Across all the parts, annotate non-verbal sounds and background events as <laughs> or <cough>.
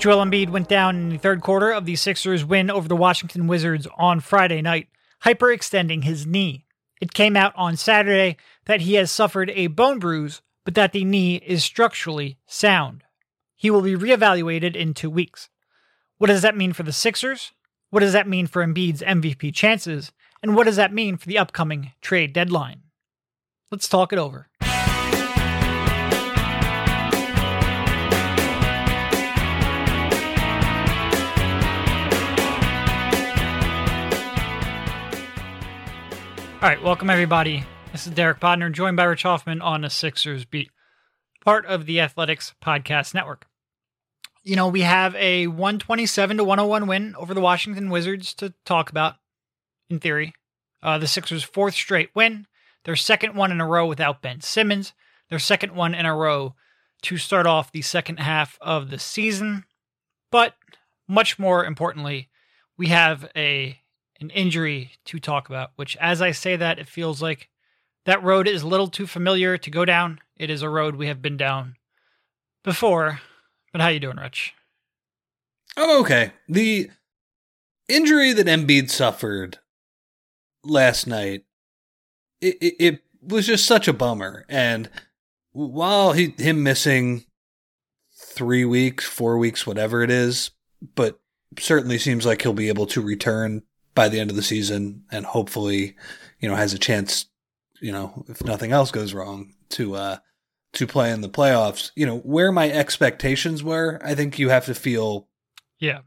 Joel Embiid went down in the third quarter of the Sixers' win over the Washington Wizards on Friday night, hyperextending his knee. It came out on Saturday that he has suffered a bone bruise, but that the knee is structurally sound. He will be reevaluated in two weeks. What does that mean for the Sixers? What does that mean for Embiid's MVP chances? And what does that mean for the upcoming trade deadline? Let's talk it over. All right, welcome everybody. This is Derek Bodner, joined by Rich Hofmann on the Sixers beat, part of the Athletics Podcast Network. You know, we have a 127 to 101 win over the Washington Wizards to talk about, in theory. Uh, the Sixers' fourth straight win, their second one in a row without Ben Simmons, their second one in a row to start off the second half of the season. But much more importantly, we have a an injury to talk about, which as I say that, it feels like that road is a little too familiar to go down. It is a road we have been down before. But how you doing, Rich? I'm okay. The injury that Embiid suffered last night, it, it, it was just such a bummer. And while he him missing three weeks, four weeks, whatever it is, but certainly seems like he'll be able to return by the end of the season and hopefully, you know, has a chance, you know, if nothing else goes wrong, to uh to play in the playoffs. You know, where my expectations were, I think you have to feel Yeah.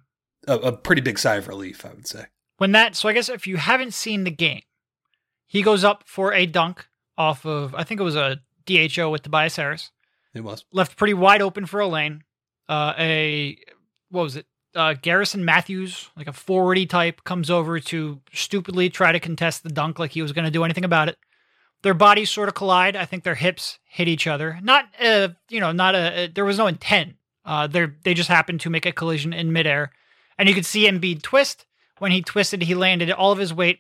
a, a pretty big sigh of relief, I would say. When that, so I guess if you haven't seen the game, he goes up for a dunk off of, I think it was a DHO with Tobias Harris. It was. left pretty wide open for a lane. Uh, a what was it? Uh, Garrison Matthews, like a forwardy type, comes over to stupidly try to contest the dunk like he was going to do anything about it. Their bodies sort of collide. I think their hips hit each other. Not, uh, you know, not a. there was no intent. Uh, they they just happened to make a collision in midair, and you could see Embiid twist. When he twisted, he landed all of his weight.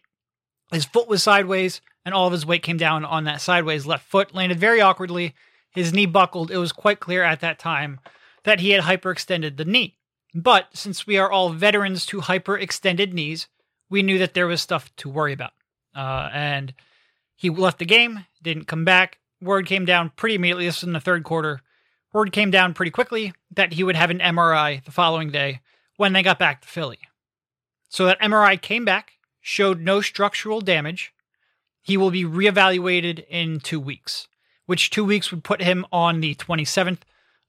His foot was sideways, and all of his weight came down on that sideways left foot. Landed very awkwardly. His knee buckled. It was quite clear at that time that he had hyperextended the knee. But since we are all veterans to hyperextended knees, we knew that there was stuff to worry about. Uh, and he left the game, didn't come back. Word came down pretty immediately. This was in the third quarter. Word came down pretty quickly that he would have an MRI the following day when they got back to Philly. So that MRI came back, showed no structural damage. He will be reevaluated in two weeks, which two weeks would put him on the 27th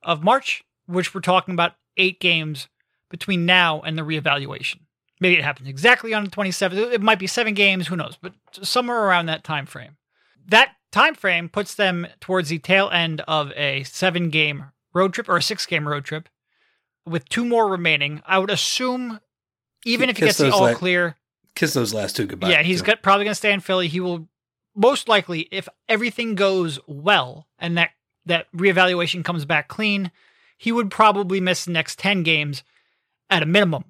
of March, which we're talking about eight games between now and the reevaluation. Maybe it happens exactly on the 27th. It might be seven games, who knows, but somewhere around that time frame. That time frame puts them towards the tail end of a seven game road trip or a six game road trip with two more remaining. I would assume, even if he Kiss gets the all la- clear, Kiss those last two goodbye. yeah, he's got, probably going to stay in Philly. He will most likely, if everything goes well and that that reevaluation comes back clean, he would probably miss the next ten games at a minimum.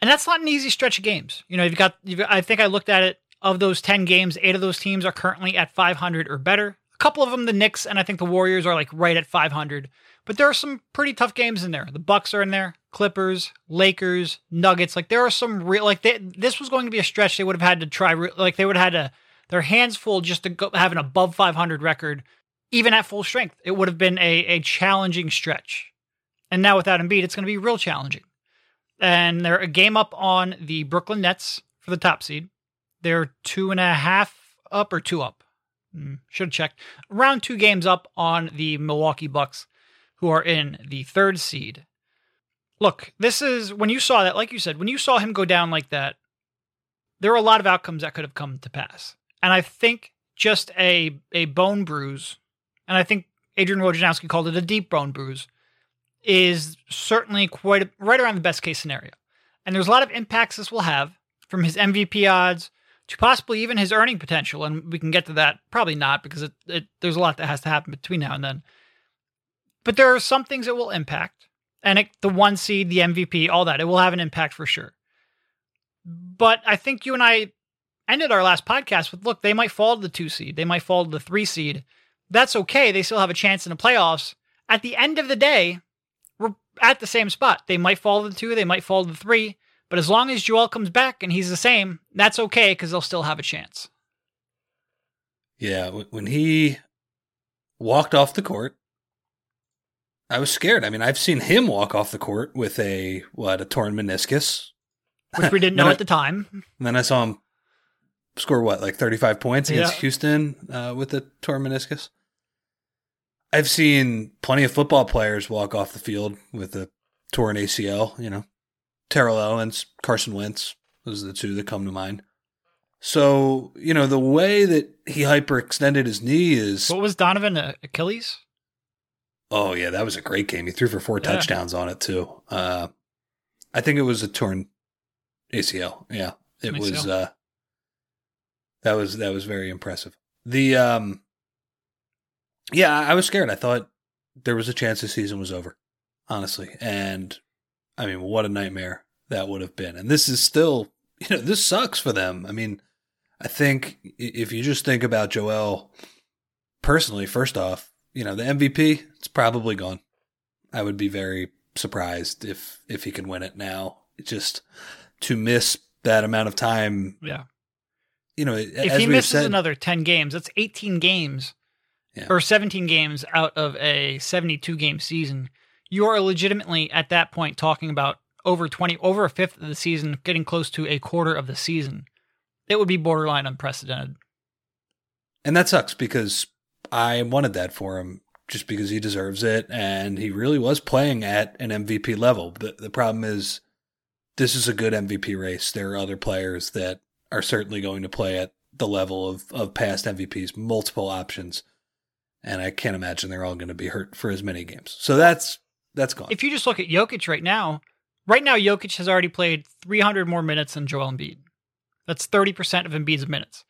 And that's not an easy stretch of games. You know, you've got, you've, I think I looked at it. Of those 10 games, eight of those teams are currently at 500 or better. A couple of them, the Knicks and I think the Warriors, are like right at 500. But there are some pretty tough games in there. The Bucks are in there, Clippers, Lakers, Nuggets. Like there are some real, like they, this was going to be a stretch they would have had to try, like they would have had to, their hands full just to go, have an above 500 record, even at full strength. It would have been a, a challenging stretch. And now without Embiid, it's going to be real challenging. And they're a game up on the Brooklyn Nets for the top seed. They're two and a half up or two up. Mm, Should have checked. Around two games up on the Milwaukee Bucks, who are in the third seed. Look, this is when you saw that, like you said, when you saw him go down like that, there were a lot of outcomes that could have come to pass. And I think just a a bone bruise, and I think Adrian Wojnarowski called it a deep bone bruise, is certainly quite right around the best case scenario. And there's a lot of impacts this will have from his MVP odds to possibly even his earning potential. And we can get to that. Probably not because it, it, there's a lot that has to happen between now and then. But there are some things that will impact. And it, the one seed, the MVP, all that, it will have an impact for sure. But I think you and I ended our last podcast with look, they might fall to the two seed, they might fall to the three seed. That's okay. They still have a chance in the playoffs. At the end of the day, at the same spot. They might fall to the two, they might fall to the three. But as long as Joel comes back and he's the same, that's okay because they'll still have a chance. Yeah, when he walked off the court, I was scared. I mean, I've seen him walk off the court with a what a torn meniscus, which we <laughs> didn't know I, at the time. And then I saw him score what like thirty five points against yeah. Houston uh, with a torn meniscus. I've seen plenty of football players walk off the field with a torn ACL. You know, Terrell Owens, Carson Wentz. Those are the two that come to mind. So, you know, the way that he hyperextended his knee is. What was Donovan? Uh, Achilles? Oh, yeah, that was a great game. He threw for four yeah. touchdowns on it, too. Uh, I think it was a torn ACL. Yeah, it ACL. was. Uh, that was that was very impressive. The um, yeah, I was scared. I thought there was a chance the season was over, honestly, and I mean, what a nightmare that would have been. And this is still, <laughs> you know, this sucks for them. I mean, I think if you just think about Joel personally, first off, you know, the MVP, it's probably gone. I would be very surprised if if he can win it now. Just to miss that amount of time. Yeah. You know, if he misses said, another 10 games, that's 18 games yeah. or 17 games out of a 72 game season you are legitimately at that point talking about over 20 over a fifth of the season getting close to a quarter of the season. It would be borderline unprecedented. And that sucks because i wanted that for him just because he deserves it and he really was playing at an mvp level. But the problem is this is a good mvp race. There are other players that are certainly going to play at the level of, of past mvps multiple options and i can't imagine they're all going to be hurt for as many games so that's that's gone. If you just look at Jokic right now, right now Jokic has already played 300 more minutes than Joel Embiid. That's 30% of Embiid's minutes.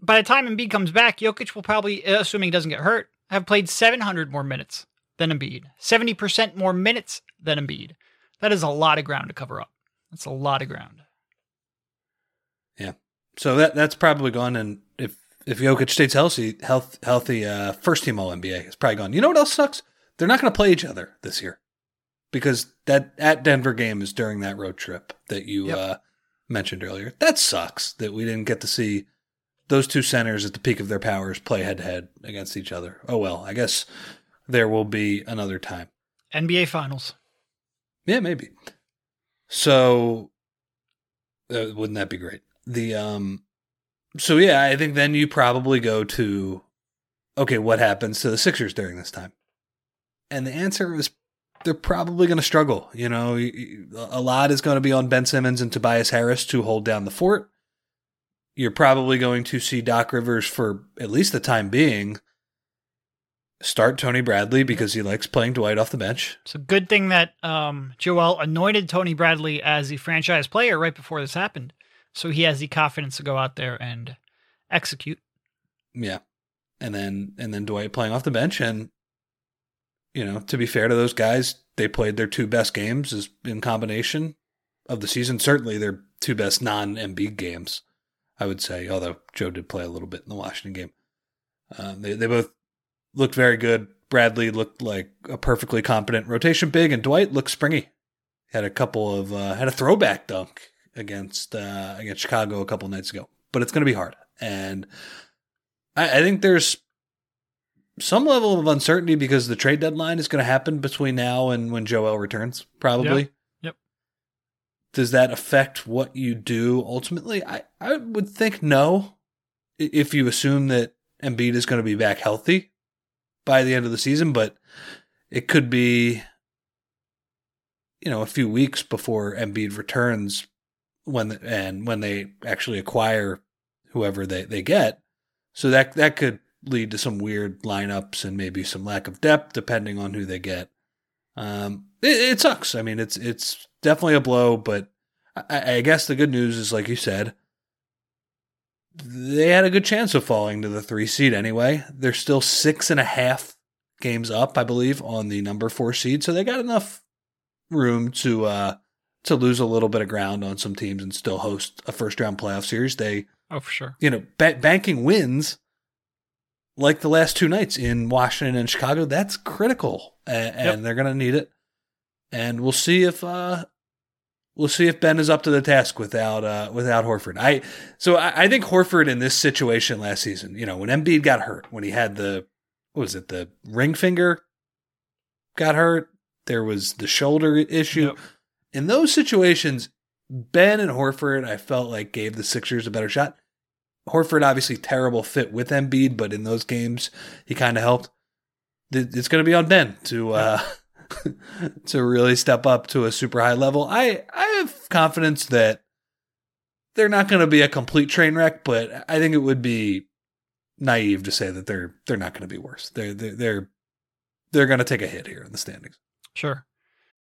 By the time Embiid comes back, Jokic will probably, assuming he doesn't get hurt, have played 700 more minutes than Embiid, 70% more minutes than Embiid. That is a lot of ground to cover up. That's a lot of ground. Yeah. So that that's probably gone. And if Jokic stays healthy, health, healthy, uh, first team All NBA is probably gone. You know what else sucks? They're not going to play each other this year because that at Denver game is during that road trip that you yep. uh, mentioned earlier. That sucks that we didn't get to see those two centers at the peak of their powers play head to head against each other. Oh well, I guess there will be another time. NBA Finals. Yeah, maybe. So uh, wouldn't that be great? The um so yeah, I think then you probably go to okay, what happens to the Sixers during this time? And the answer is they're probably going to struggle. You know, a lot is going to be on Ben Simmons and Tobias Harris to hold down the fort. You're probably going to see Doc Rivers for at least the time being start Tony Bradley because he likes playing Dwight off the bench. It's a good thing that um, Joel anointed Tony Bradley as the franchise player right before this happened. So he has the confidence to go out there and execute. Yeah. And then and then Dwight playing off the bench and you know, to be fair to those guys, they played their two best games as in combination of the season. Certainly their two best non Embiid games, I would say. Although Joe did play a little bit in the Washington game. Uh, they they both looked very good. Bradley looked like a perfectly competent rotation big, and Dwight looked springy. Had a couple of uh, had a throwback dunk against uh, against Chicago a couple nights ago, but it's going to be hard. And I, I think there's some level of uncertainty because the trade deadline is going to happen between now and when Joel returns, probably. Yep. yep. Does that affect what you do ultimately? I, I would think no. If you assume that Embiid is going to be back healthy by the end of the season, but it could be, you know, a few weeks before Embiid returns when the, and when they actually acquire whoever they, they get. So that that could lead to some weird lineups and maybe some lack of depth depending on who they get. Um, it, it sucks. I mean, it's it's definitely a blow, but I, I guess the good news is, like you said, they had a good chance of falling to the three seed anyway. They're still six and a half games up, I believe, on the number four seed, so they got enough room to uh to lose a little bit of ground on some teams and still host a first round playoff series. They, oh for sure, you know, ba- banking wins like the last two nights in Washington and Chicago. That's critical, and, and yep. they're going to need it. And we'll see if uh we'll see if Ben is up to the task without uh, without Horford. I so I, I, think Horford in this situation last season, you know, when Embiid got hurt, when he had the what was it, the ring finger got hurt, there was the shoulder issue. Yep. In those situations, Ben and Horford, I felt like gave the Sixers a better shot. Horford obviously terrible fit with Embiid, but in those games he kind of helped. It's going to be on Ben to uh, <laughs> to really step up to a super high level. I I have confidence that they're not going to be a complete train wreck, but I think it would be naive to say that they're they're not going to be worse. They're they're they're, they're going to take a hit here in the standings. Sure.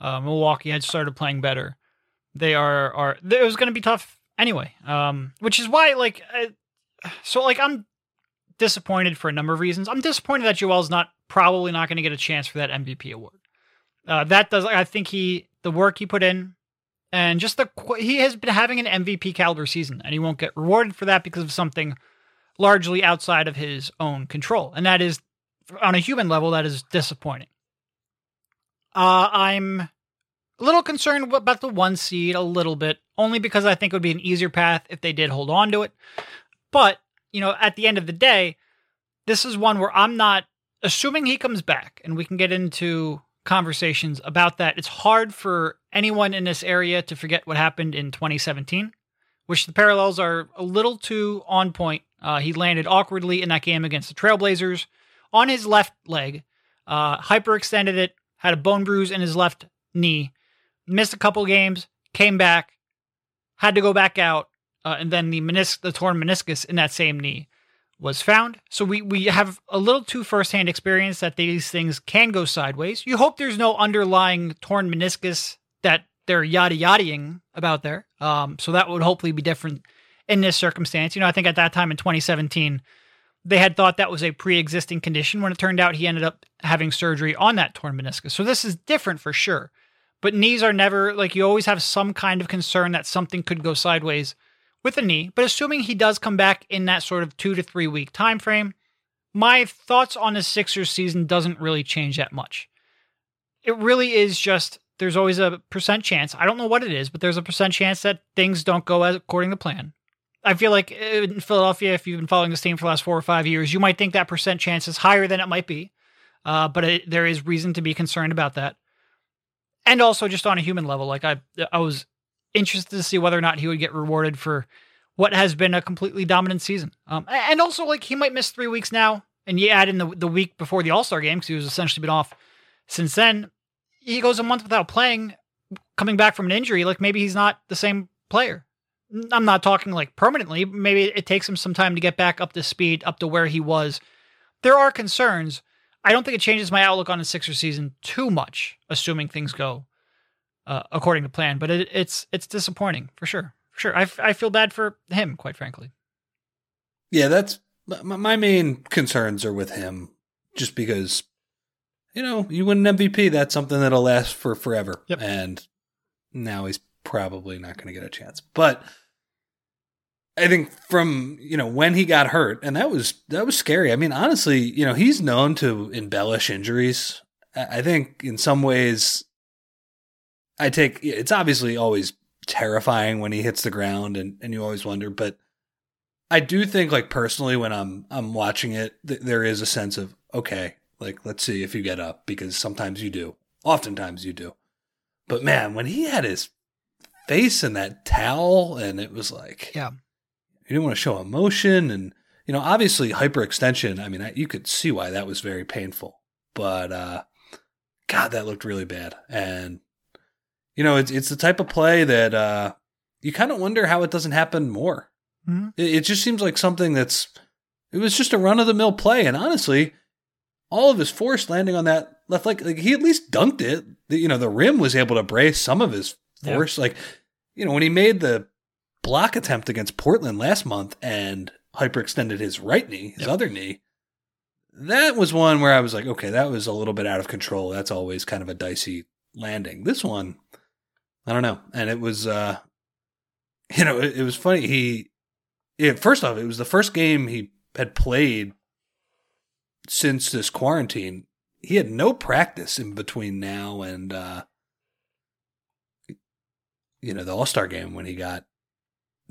Uh, Milwaukee had started playing better. They are are. It was going to be tough anyway. Um, which is why, like, uh, so like I'm disappointed for a number of reasons. I'm disappointed that Joel's not probably not going to get a chance for that MVP award. Uh, that does, I think he the work he put in, and just the he has been having an MVP caliber season, and he won't get rewarded for that because of something largely outside of his own control, and that is on a human level that is disappointing. Uh, I'm a little concerned about the one seed a little bit, only because I think it would be an easier path if they did hold on to it. But you know, at the end of the day, this is one where I'm not assuming he comes back and we can get into conversations about that. It's hard for anyone in this area to forget what happened in 2017, which the parallels are a little too on point. Uh, he landed awkwardly in that game against the Trailblazers on his left leg, uh, hyperextended it, had a bone bruise in his left knee, missed a couple games, came back, had to go back out, uh, and then the menis- the torn meniscus in that same knee was found. So we we have a little too firsthand experience that these things can go sideways. You hope there's no underlying torn meniscus that they're yada yadaing about there. Um, so that would hopefully be different in this circumstance. You know, I think at that time in 2017, they had thought that was a pre-existing condition when it turned out he ended up having surgery on that torn meniscus. So this is different for sure. But knees are never like you always have some kind of concern that something could go sideways with a knee, but assuming he does come back in that sort of two to three week time frame, my thoughts on the Sixers season doesn't really change that much. It really is just there's always a percent chance. I don't know what it is, but there's a percent chance that things don't go as according to plan. I feel like in Philadelphia, if you've been following this team for the last four or five years, you might think that percent chance is higher than it might be. Uh, but it, there is reason to be concerned about that. And also just on a human level, like I, I was interested to see whether or not he would get rewarded for what has been a completely dominant season. Um, and also, like he might miss three weeks now, and you add in the the week before the All Star game because he was essentially been off since then. He goes a month without playing, coming back from an injury. Like maybe he's not the same player. I'm not talking like permanently. Maybe it takes him some time to get back up to speed, up to where he was. There are concerns. I don't think it changes my outlook on the Sixers season too much, assuming things go uh, according to plan. But it, it's it's disappointing for sure. For sure, I, f- I feel bad for him, quite frankly. Yeah, that's my, my main concerns are with him just because you know you win an MVP. That's something that'll last for forever. Yep. And now he's probably not going to get a chance. But I think from you know when he got hurt, and that was that was scary. I mean, honestly, you know he's known to embellish injuries. I think in some ways, I take it's obviously always terrifying when he hits the ground, and and you always wonder, but. I do think, like personally, when I'm I'm watching it, th- there is a sense of okay, like let's see if you get up because sometimes you do, oftentimes you do. But man, when he had his face in that towel, and it was like, Yeah. He didn't want to show emotion, and you know, obviously hyperextension. I mean, I, you could see why that was very painful, but uh, God, that looked really bad, and you know, it's it's the type of play that uh, you kind of wonder how it doesn't happen more. Mhm. It, it just seems like something that's it was just a run of the mill play, and honestly, all of his force landing on that left leg, like he at least dunked it. You know, the rim was able to brace some of his Yeah. force. Like, you know, when he made the block attempt against Portland last month and hyperextended his right knee, his Yep. other knee, that was one where I was like, okay, that was a little bit out of control. That's always kind of a dicey landing. This one, I don't know. And it was, uh, <laughs> you know, it, it was funny. He, yeah, first off, it was the first game he had played since this quarantine. He had no practice in between now and, uh, you know, the All Star game when he got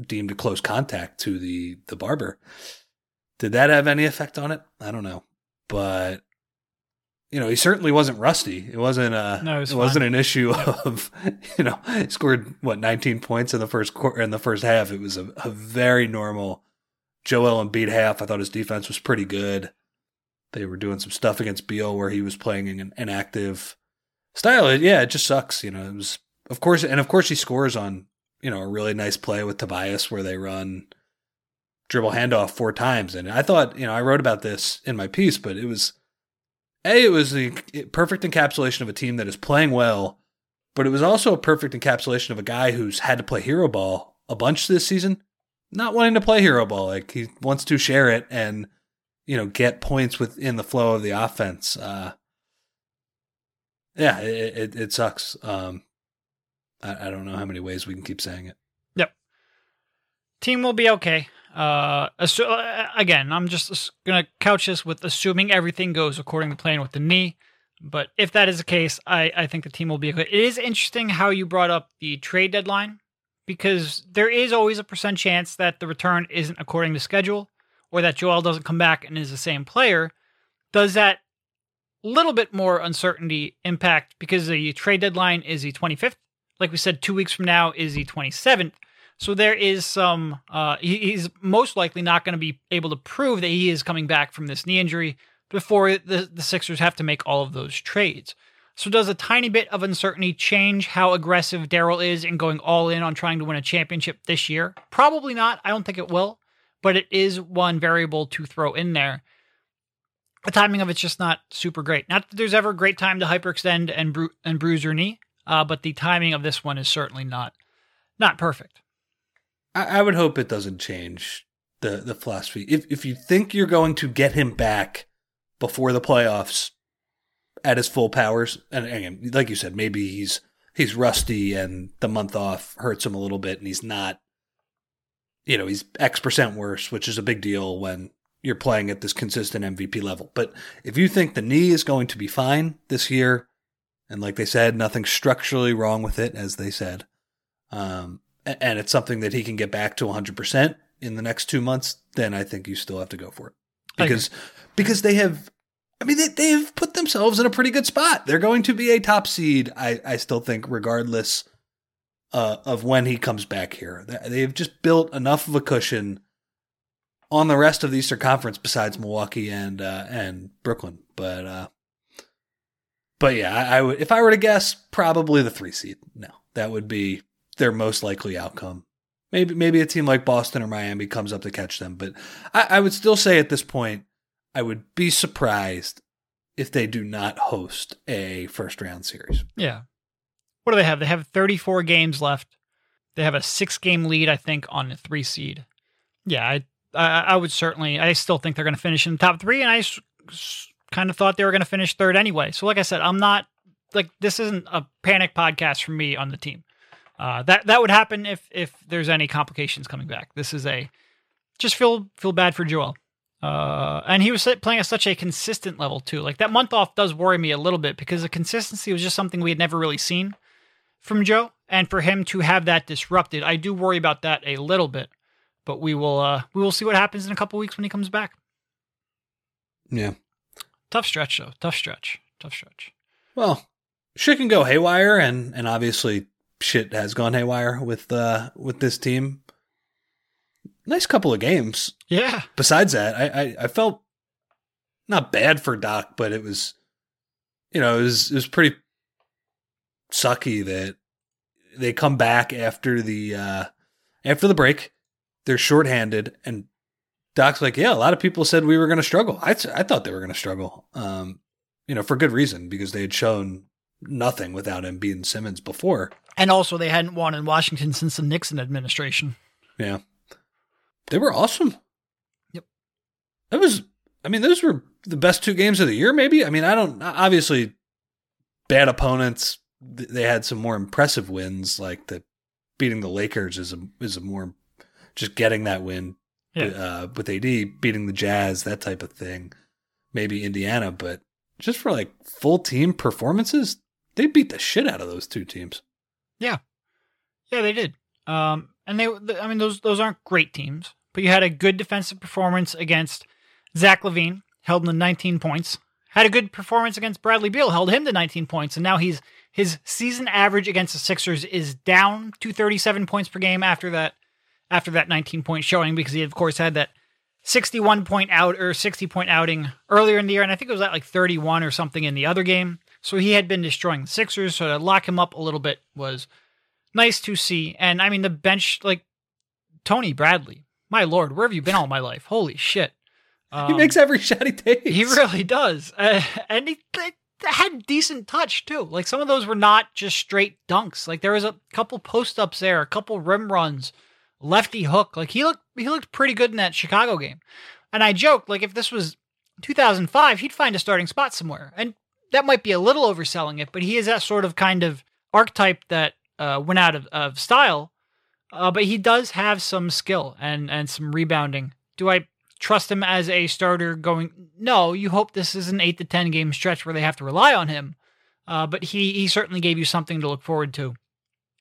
deemed a close contact to the the barber. Did that have any effect on it? I don't know, but you know, he certainly wasn't rusty. It wasn't a, No, it was wasn't an issue <laughs> of you know, he scored what 19 points in the first quarter in the first half. It was a, a very normal Joel Embiid half. I thought his defense was pretty good. They were doing some stuff against Beal where he was playing an inactive style. Yeah, it just sucks. You know, it was of course, and of course he scores on you know a really nice play with Tobias where they run dribble handoff four times. And I thought, you know, I wrote about this in my piece, but it was a it was the perfect encapsulation of a team that is playing well, but it was also a perfect encapsulation of a guy who's had to play hero ball a bunch this season, not wanting to play hero ball. Like he wants to share it and you know get points within the flow of the offense. Uh, yeah, it, it, it sucks. Um, I, I don't know how many ways we can keep saying it. Yep. Team will be okay. Uh, assu- uh, again, I'm just gonna couch this with assuming everything goes according to plan with the knee. But if that is the case, I, I think the team will be okay. It is interesting how you brought up the trade deadline because there is always a percent chance that the return isn't according to schedule or that Joel doesn't come back and is the same player. Does that little bit more uncertainty impact because the trade deadline is the 25th? Like we said, two weeks from now is the 27th. So there is some. Uh, he's most likely not going to be able to prove that he is coming back from this knee injury before the, the Sixers have to make all of those trades. So does a tiny bit of uncertainty change how aggressive Daryl is in going all in on trying to win a championship this year? Probably not. I don't think it will, but it is one variable to throw in there. The timing of it's just not super great. Not that there's ever a great time to hyperextend and bru- and bruise your knee, uh, but the timing of this one is certainly not not perfect. I, I would hope it doesn't change the the philosophy. If if you think you're going to get him back before the playoffs at his full powers, and again, like you said, maybe he's he's rusty and the month off hurts him a little bit, and he's not, you know, he's X percent worse, which is a big deal when you're playing at this consistent MVP level. But if you think the knee is going to be fine this year, and like they said, nothing structurally wrong with it, as they said, um, and it's something that he can get back to 100% in the next two months, then I think you still have to go for it. Because because they have, I mean, they, they have put themselves in a pretty good spot. They're going to be a top seed, I, I still think, regardless uh, of when he comes back here. They- They've just built enough of a cushion on the rest of the Eastern Conference besides Milwaukee and uh, and Brooklyn. But uh, but yeah, I, I would if I were to guess, probably the three seed. No, that would be their most likely outcome. Maybe maybe a team like Boston or Miami comes up to catch them, but I, I would still say at this point, I would be surprised if they do not host a first round series. Yeah. What do they have? They have 34 games left. They have a six game lead, I think, on the three seed. Yeah, I, I, I would certainly, I still think they're going to finish in the top three, and I kind of thought they were going to finish third anyway. So, like I said, I'm not like this isn't a panic podcast for me on the team. Uh, that that would happen if if there's any complications coming back. This is a just feel feel bad for Joel. Uh, and he was playing at such a consistent level too. Like that month off does worry me a little bit because the consistency was just something we had never really seen from Joe, and for him to have that disrupted, I do worry about that a little bit. But we will uh, we will see what happens in a couple weeks when he comes back. Yeah, tough stretch though. Tough stretch. Tough stretch. Well, shit can go haywire, and and obviously shit has gone haywire with uh with this team. Nice couple of games. Yeah. Besides that, I I, I felt not bad for Doc, but it was you know, it was it was pretty sucky that they come back after the uh after the break. They're shorthanded and Doc's like, yeah, a lot of people said we were going to struggle. I, I thought they were going to struggle. Um, you know, for good reason because they had shown nothing without him and Simmons before. And also, they hadn't won in Washington since the Nixon administration. Yeah. They were awesome. Yep. That was, I mean, those were the best two games of the year, maybe. I mean, I don't, obviously, bad opponents, they had some more impressive wins, like the beating the Lakers is a, is a more, just getting that win yeah. uh, with AD, beating the Jazz, that type of thing. Maybe Indiana, but just for like full team performances, they beat the shit out of those two teams. Yeah, yeah, they did. Um, and they, I mean, those those aren't great teams, but you had a good defensive performance against Zach LaVine, held him to 19 points. Had a good performance against Bradley Beal, held him to 19 points, and now he's his season average against the Sixers is down to 37 points per game after that after that 19 point showing because he of course had that 61 point out or 60 point outing earlier in the year, and I think it was at like 31 or something in the other game. So he had been destroying the Sixers, so to lock him up a little bit was nice to see. And I mean, the bench, like Tony Bradley, my lord, where have you been all my life? Holy shit! Um, he makes every shot he takes. He really does, uh, <laughs> and he, he had decent touch too. Like some of those were not just straight dunks. Like there was a couple post ups there, a couple rim runs lefty hook. Like he looked he looked pretty good in that Chicago game. And I joked like if this was 2005, he'd find a starting spot somewhere. And that might be a little overselling it, but he is that sort of kind of archetype that uh, went out of, of style. Uh, but he does have some skill and and some rebounding. Do I trust him as a starter going? No, you hope this is an eight to ten game stretch where they have to rely on him. Uh, but he he certainly gave you something to look forward to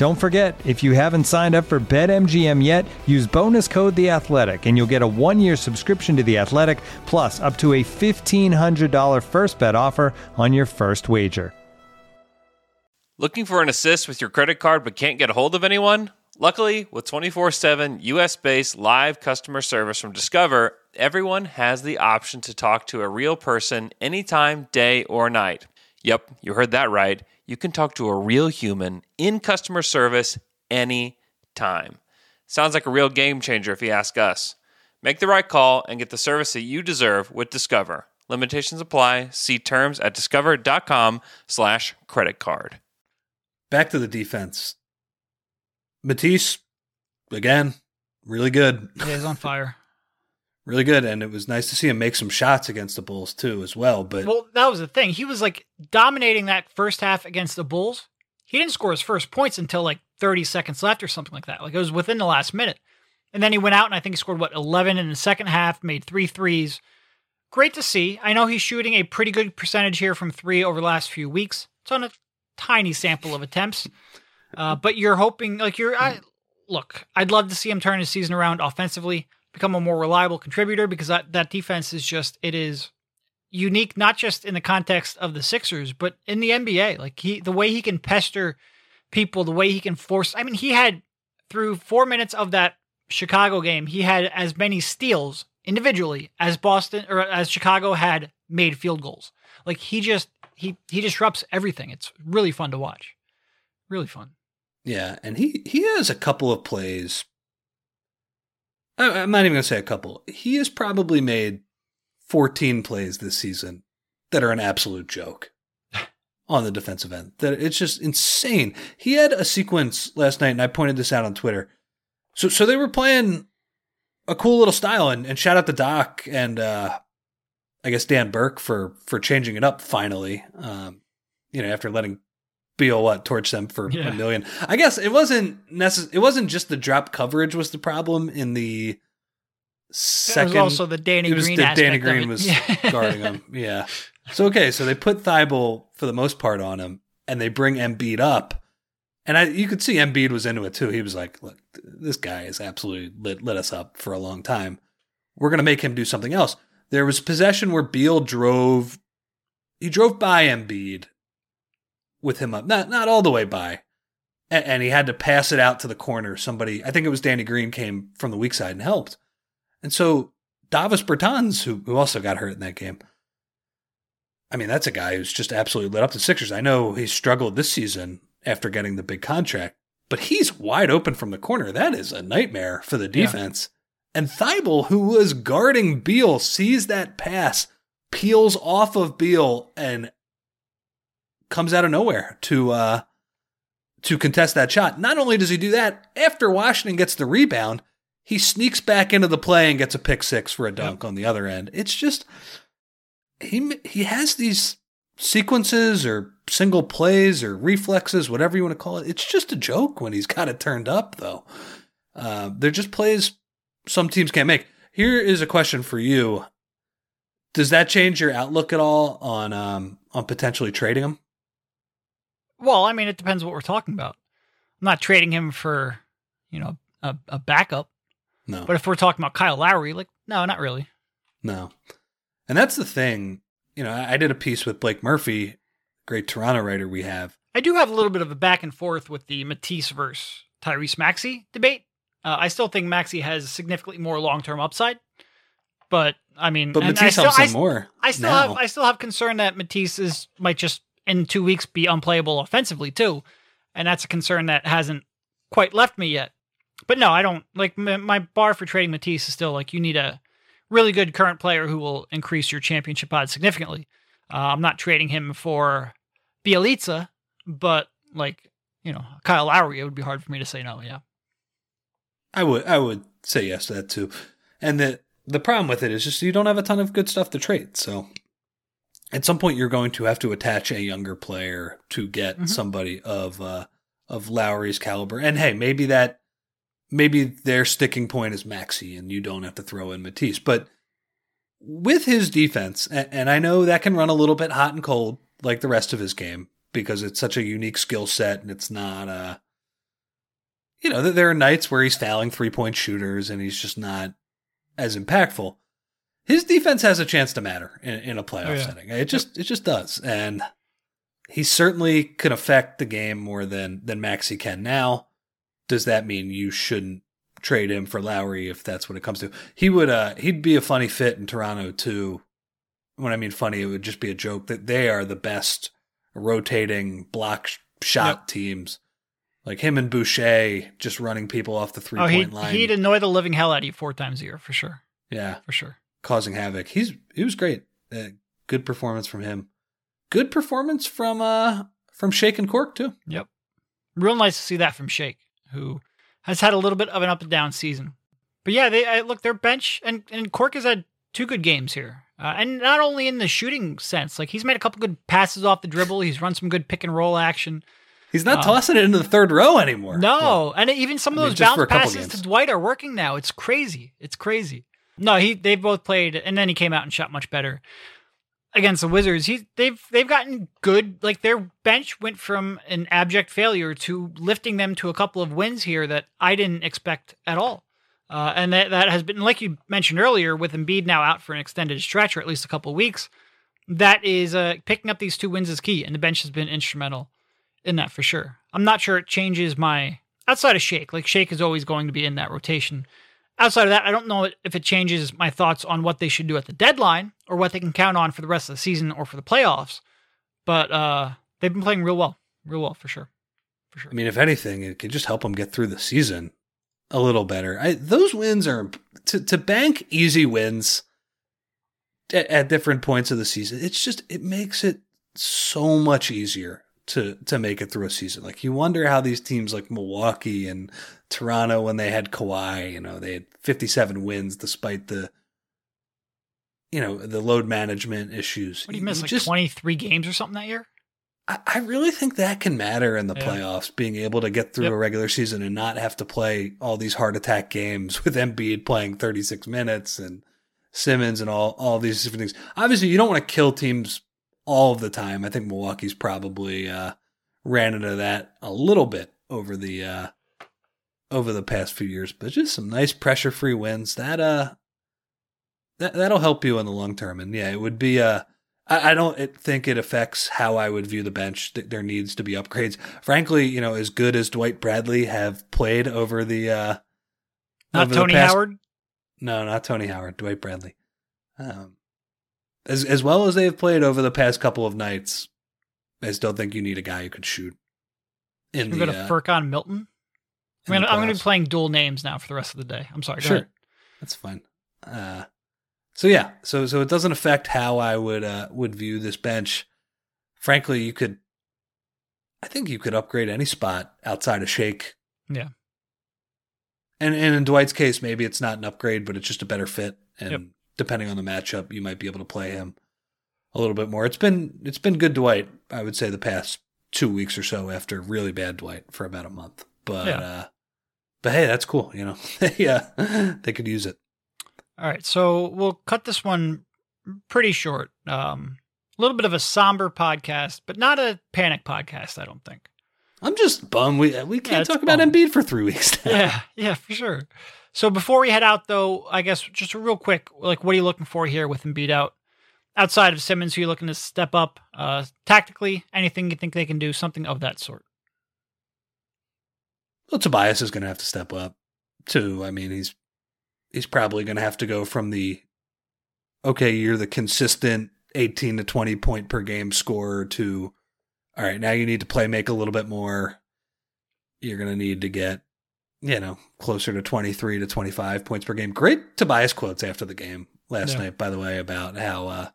Don't forget, if you haven't signed up for BetMGM yet, use bonus code The Athletic, and you'll get a one-year subscription to The Athletic, plus up to a fifteen hundred dollar first bet offer on your first wager. Looking for an assist with your credit card but can't get a hold of anyone? Luckily, with 24/7 US-based live customer service from Discover, everyone has the option to talk to a real person anytime, day or night. Yep, you heard that right you can talk to a real human in customer service anytime. Sounds like a real game changer if you ask us. Make the right call and get the service that you deserve with Discover. Limitations apply. See terms at discover.com slash credit card. Back to the defense. Matisse, again, really good. Yeah, he's on fire really good, and it was nice to see him make some shots against the Bulls too, as well. But well, that was the thing. He was like dominating that first half against the Bulls. He didn't score his first points until like 30 seconds left or something like that. Like it was within the last minute. And then he went out and I think he scored what 11 in the second half, made three threes. Great to see. I know he's shooting a pretty good percentage here from three over the last few weeks. It's on a tiny sample of attempts, uh, but you're hoping like you're. I, look, I'd love to see him turn his season around offensively, become a more reliable contributor because that that defense is just it is unique not just in the context of the Sixers, but in the NBA. Like he the way he can pester people, the way he can force I mean, he had through four minutes of that Chicago game, he had as many steals individually as Boston or as Chicago had made field goals. Like he just he he disrupts everything. It's really fun to watch. Really fun. Yeah, and he he has a couple of plays. I, I'm not even gonna say a couple. He has probably made 14 plays this season that are an absolute joke <sighs> on the defensive end. That it's just insane. He had a sequence last night, and I pointed this out on Twitter. So so they were playing a cool little style, and, and shout out to Doc and uh, I guess Dan Burke for for changing it up finally. Um, you know, after letting Beal what torch them for Yeah. a million. I guess it wasn't necess- It wasn't just the drop coverage was the problem in the second. It was also the Danny it was Green aspect Danny Green was Yeah. guarding him. <laughs> Yeah. So okay, so they put Thybulle for the most part on him, and they bring Embiid up, and I you could see Embiid was into it too. He was like, "Look, this guy has absolutely lit, lit us up for a long time. We're gonna make him do something else." There was possession where Beal drove, he drove by Embiid with him up, not not all the way by, and, and he had to pass it out to the corner. Somebody, I think it was Danny Green, came from the weak side and helped, and so Davis Bertans, who who also got hurt in that game. I mean, that's a guy who's just absolutely lit up the Sixers. I know he struggled this season after getting the big contract, but he's wide open from the corner. That is a nightmare for the defense. And Thybulle, who was guarding Beal, sees that pass, peels off of Beal, and comes out of nowhere to uh to contest that shot. Not only does he do that, after Washington gets the rebound, he sneaks back into the play and gets a pick six for a dunk on the other end. It's just he he has these sequences or single plays or reflexes, whatever you want to call it. It's just a joke when he's got it turned up, though. Uh, they're just plays some teams can't make. Here is a question for you: Does that change your outlook at all on um, on potentially trading him? Well, I mean, it depends what we're talking about. I'm not trading him for, you know, a, a backup. No, But if we're talking about Kyle Lowry, like, no, not really. no. And that's the thing. You know, I I did a piece with Blake Murphy, great Toronto writer we have. I do have a little bit of a back and forth with the Matisse versus Tyrese Maxey debate. Uh, I still think Maxey has significantly more long term upside, but I mean, But and I Matisse still, helps I, him more. I still now. have I still have concern that Matisse is might just in two weeks be unplayable offensively too, and that's a concern that hasn't quite left me yet. But no, I don't like my bar for trading Matisse is still like you need a really good current player who will increase your championship odds significantly. Uh, I'm not trading him for Bjelica, but like you know Kyle Lowry, it would be hard for me to say no. Yeah, I would I would say yes to that too. And the the problem with it is just you don't have a ton of good stuff to trade. So at some point you're going to have to attach a younger player to get Mhm. somebody of uh of Lowry's caliber. And hey, maybe that maybe their sticking point is Maxey and you don't have to throw in Matisse. But with his defense, and, and I know that can run a little bit hot and cold like the rest of his game because it's such a unique skill set and it's not uh you know, that there are nights where he's fouling three point shooters and he's just not as impactful. His defense has a chance to matter in, in a playoff Oh, yeah. setting. It just it just does, and he certainly could affect the game more than than Maxey can now. Does that mean you shouldn't trade him for Lowry if that's what it comes to? He would uh he'd be a funny fit in Toronto too. When I mean funny, it would just be a joke that they are the best rotating block shot Yep. teams. Like him and Boucher just running people off the three oh, point he'd, line. he'd annoy the living hell out of you four times a year for sure, yeah, for sure. Causing havoc. He's he was great. Uh, good performance from him. Good performance from uh from Shake and Cork too. Yep. Real nice to see that from Shake, who has had a little bit of an up and down season. But yeah, they I, look their bench and and Cork has had two good games here, uh, and not only in the shooting sense. Like he's made a couple good passes off the dribble. He's run some good pick and roll action. He's not tossing it into the third row anymore. No, and even some of I mean, those bounce passes to. Dwight are working now. It's crazy. It's crazy. No, he they've both played, and then he came out and shot much better against the Wizards. He they've they've gotten good. Like their bench went from an abject failure to lifting them to a couple of wins here that I didn't expect at all. Uh, and that that has been like you mentioned earlier with Embiid now out for an extended stretch or at least a couple of weeks. That is uh, picking up these two wins is key, and the bench has been instrumental in that for sure. I'm not sure it changes my outside of Shake. Like Shake is always going to be in that rotation. Outside of that, I don't know if it changes my thoughts on what they should do at the deadline or what they can count on for the rest of the season or for the playoffs. But uh, they've been playing real well, real well for sure, for sure. I mean, if anything, it could just help them get through the season a little better. I, those wins are to to bank easy wins at, at different points of the season. It's just it makes it so much easier to to make it through a season. Like you wonder how these teams like Milwaukee and Toronto when they had Kawhi, you know, they had 57 wins despite the you know, the load management issues. What do you miss? You Like just- 23 games or something that year? I, I really think that can matter in the Yeah. playoffs, being able to get through Yep. a regular season and not have to play all these heart attack games with Embiid playing 36 minutes and Simmons and all, all these different things. Obviously, you don't want to kill teams all of the time. I think Milwaukee's probably uh, ran into that a little bit over the uh, over the past few years, but just some nice pressure free wins. That uh that that'll help you in the long term. And yeah, it would be uh I, I don't think it affects how I would view the bench. There needs to be upgrades. Frankly, you know, as good as Dwight Bradley have played over the uh Not over the Tony past- Howard? No, not Tony Howard, Dwight Bradley. Um as as well as they've played over the past couple of nights, I still think you need a guy who can shoot. In We're the, going to uh, Furkan Milton? I'm going to be playing dual names now for the rest of the day. I'm sorry. Sure. ahead. That's fine. Uh, so yeah, so so it doesn't affect how I would uh, would view this bench. Frankly, you could, I think you could upgrade any spot outside of Shake. Yeah. And and in Dwight's case, maybe it's not an upgrade, but it's just a better fit. And Yep. Depending on the matchup, you might be able to play him a little bit more. It's been it's been good Dwight, I would say, the past two weeks or so after really bad Dwight for about a month. But Yeah. uh, but hey, that's cool. You know, <laughs> they uh, they could use it. All right, so we'll cut this one pretty short. Um, a little bit of a somber podcast, but not a panic podcast. I don't think. I'm just bummed we we can't it's talk about bummed. Embiid for three weeks now. Yeah, yeah, for sure. So before we head out, though, I guess just real quick, like, what are you looking for here with Embiid out? Outside of Simmons, who you looking to step up uh, tactically? Anything you think they can do? Something of that sort. Well, Tobias is going to have to step up too. I mean, he's he's probably going to have to go from the okay, you're the consistent 18 to 20 point per game scorer to all right, now you need to play make a little bit more. You're going to need to get you know closer to 23 to 25 points per game. Great Tobias quotes after the game last Yeah. night, by the way, about how uh,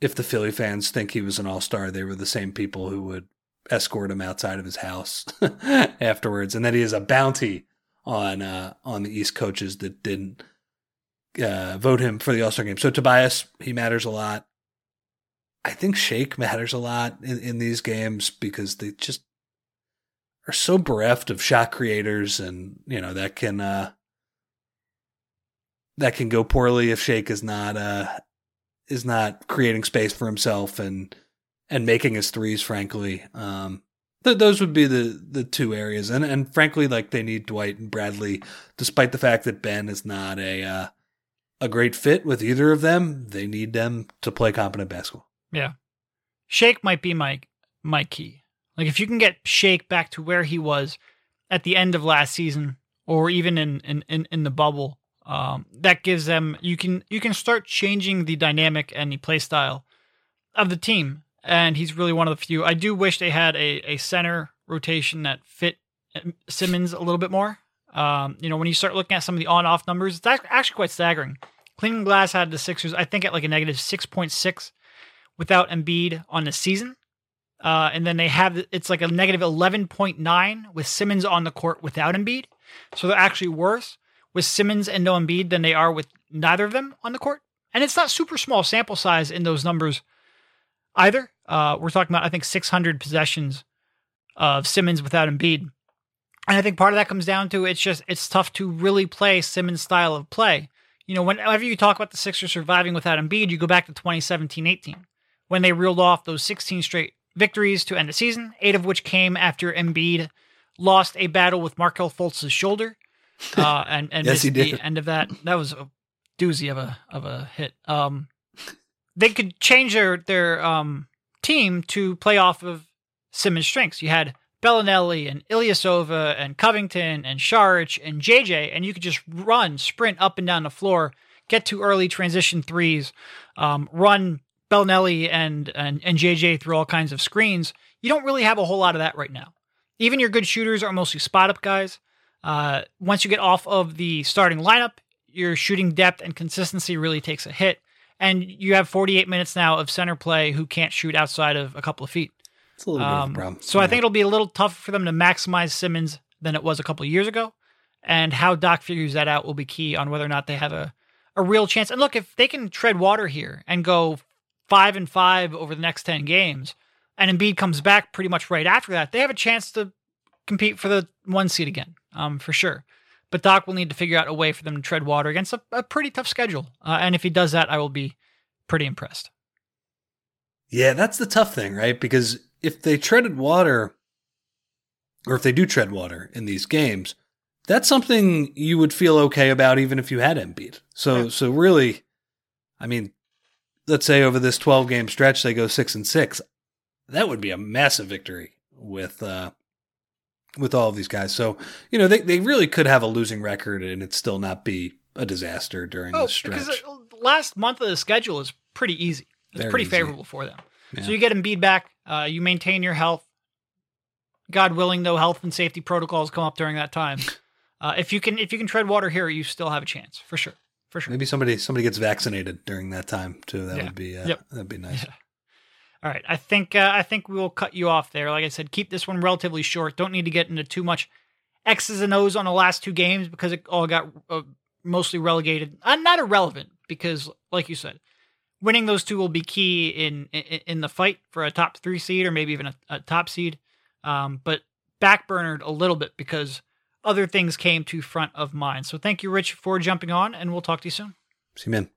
if the Philly fans think he was an all star, they were the same people who would escort him outside of his house <laughs> afterwards, and that he is a bounty on uh, on the East coaches that didn't uh, vote him for the All Star game. So Tobias, he matters a lot. I think Shake matters a lot in, in these games because they just are so bereft of shot creators, and you know that can uh, that can go poorly if Shake is not uh, is not creating space for himself and and making his threes. Frankly, um, th- those would be the the two areas, and and frankly, like they need Dwight and Bradley, despite the fact that Ben is not a uh, a great fit with either of them. They need them to play competent basketball. Yeah. Shake might be my my key. Like if you can get Shake back to where he was at the end of last season or even in in in, in the bubble, um, that gives them you can you can start changing the dynamic and the play style of the team. And he's really one of the few. I do wish they had a a center rotation that fit um, Simmons a little bit more. Um, you know, when you start looking at some of the on off numbers, it's actually quite staggering. Cleaning the Glass had the Sixers, I think, at like a negative six point six without Embiid on the season. Uh, and then they have it's like a negative 11.9 with Simmons on the court without Embiid. So they're actually worse with Simmons and no Embiid than they are with neither of them on the court. And it's not super small sample size in those numbers either. Uh, we're talking about, I think, 600 possessions of Simmons without Embiid. And I think part of that comes down to it's just it's tough to really play Simmons' style of play. You know, whenever you talk about the Sixers surviving without Embiid, you go back to 2017-18 when they reeled off those 16 straight victories to end the season, eight of which came after Embiid lost a battle with Markelle Fultz's shoulder, uh, <laughs> and and Yes, missed the end of that. That was a doozy of a of a hit. Um, they could change their their um team to play off of Simmons' strengths. You had Belinelli and Ilyasova and Covington and Saric and JJ, and you could just run, sprint up and down the floor, get to early transition threes, um, run Belinelli and, and and JJ through all kinds of screens. You don't really have a whole lot of that right now. Even your good shooters are mostly spot up guys. Uh, once you get off of the starting lineup, your shooting depth and consistency really takes a hit. And you have 48 minutes now of center play who can't shoot outside of a couple of feet. It's a little bit of Um, a problem. so I think it'll be a little tougher for them to maximize Simmons than it was a couple of years ago. And how Doc figures that out will be key on whether or not they have a, a real chance. And look, if they can tread water here and go five and five over the next 10 games, and Embiid comes back pretty much right after that, they have a chance to compete for the one seed again, um, for sure. But Doc will need to figure out a way for them to tread water against a, a pretty tough schedule. Uh, and if he does that, I will be pretty impressed. Yeah, that's the tough thing, right? Because if they treaded water, or if they do tread water in these games, that's something you would feel okay about even if you had Embiid. So, so really, I mean, let's say over this 12 game stretch they go six and six, that would be a massive victory with uh, with all of these guys. So, you know, they they really could have a losing record and it still not be a disaster during Oh, the stretch. because uh, last month of the schedule is pretty easy. It's Very pretty easy. favorable for them. Yeah. So you get Embiid back. Uh, you maintain your health. God willing, no health and safety protocols come up during that time. <laughs> Uh, if you can, if you can tread water here, you still have a chance for sure, for sure. Maybe somebody somebody gets vaccinated during that time too. That Yeah. would be uh, Yep. that'd be <laughs> nice. All right, I think uh, I think we will cut you off there. Like I said, keep this one relatively short. Don't need to get into too much X's and O's on the last two games because it all got uh, mostly relegated. Uh, not irrelevant because, like you said, winning those two will be key in in, in the fight for a top three seed or maybe even a, a top seed. Um, but backburnered a little bit because other things came to front of mind. So thank you, Rich, for jumping on, and we'll talk to you soon. See you, man.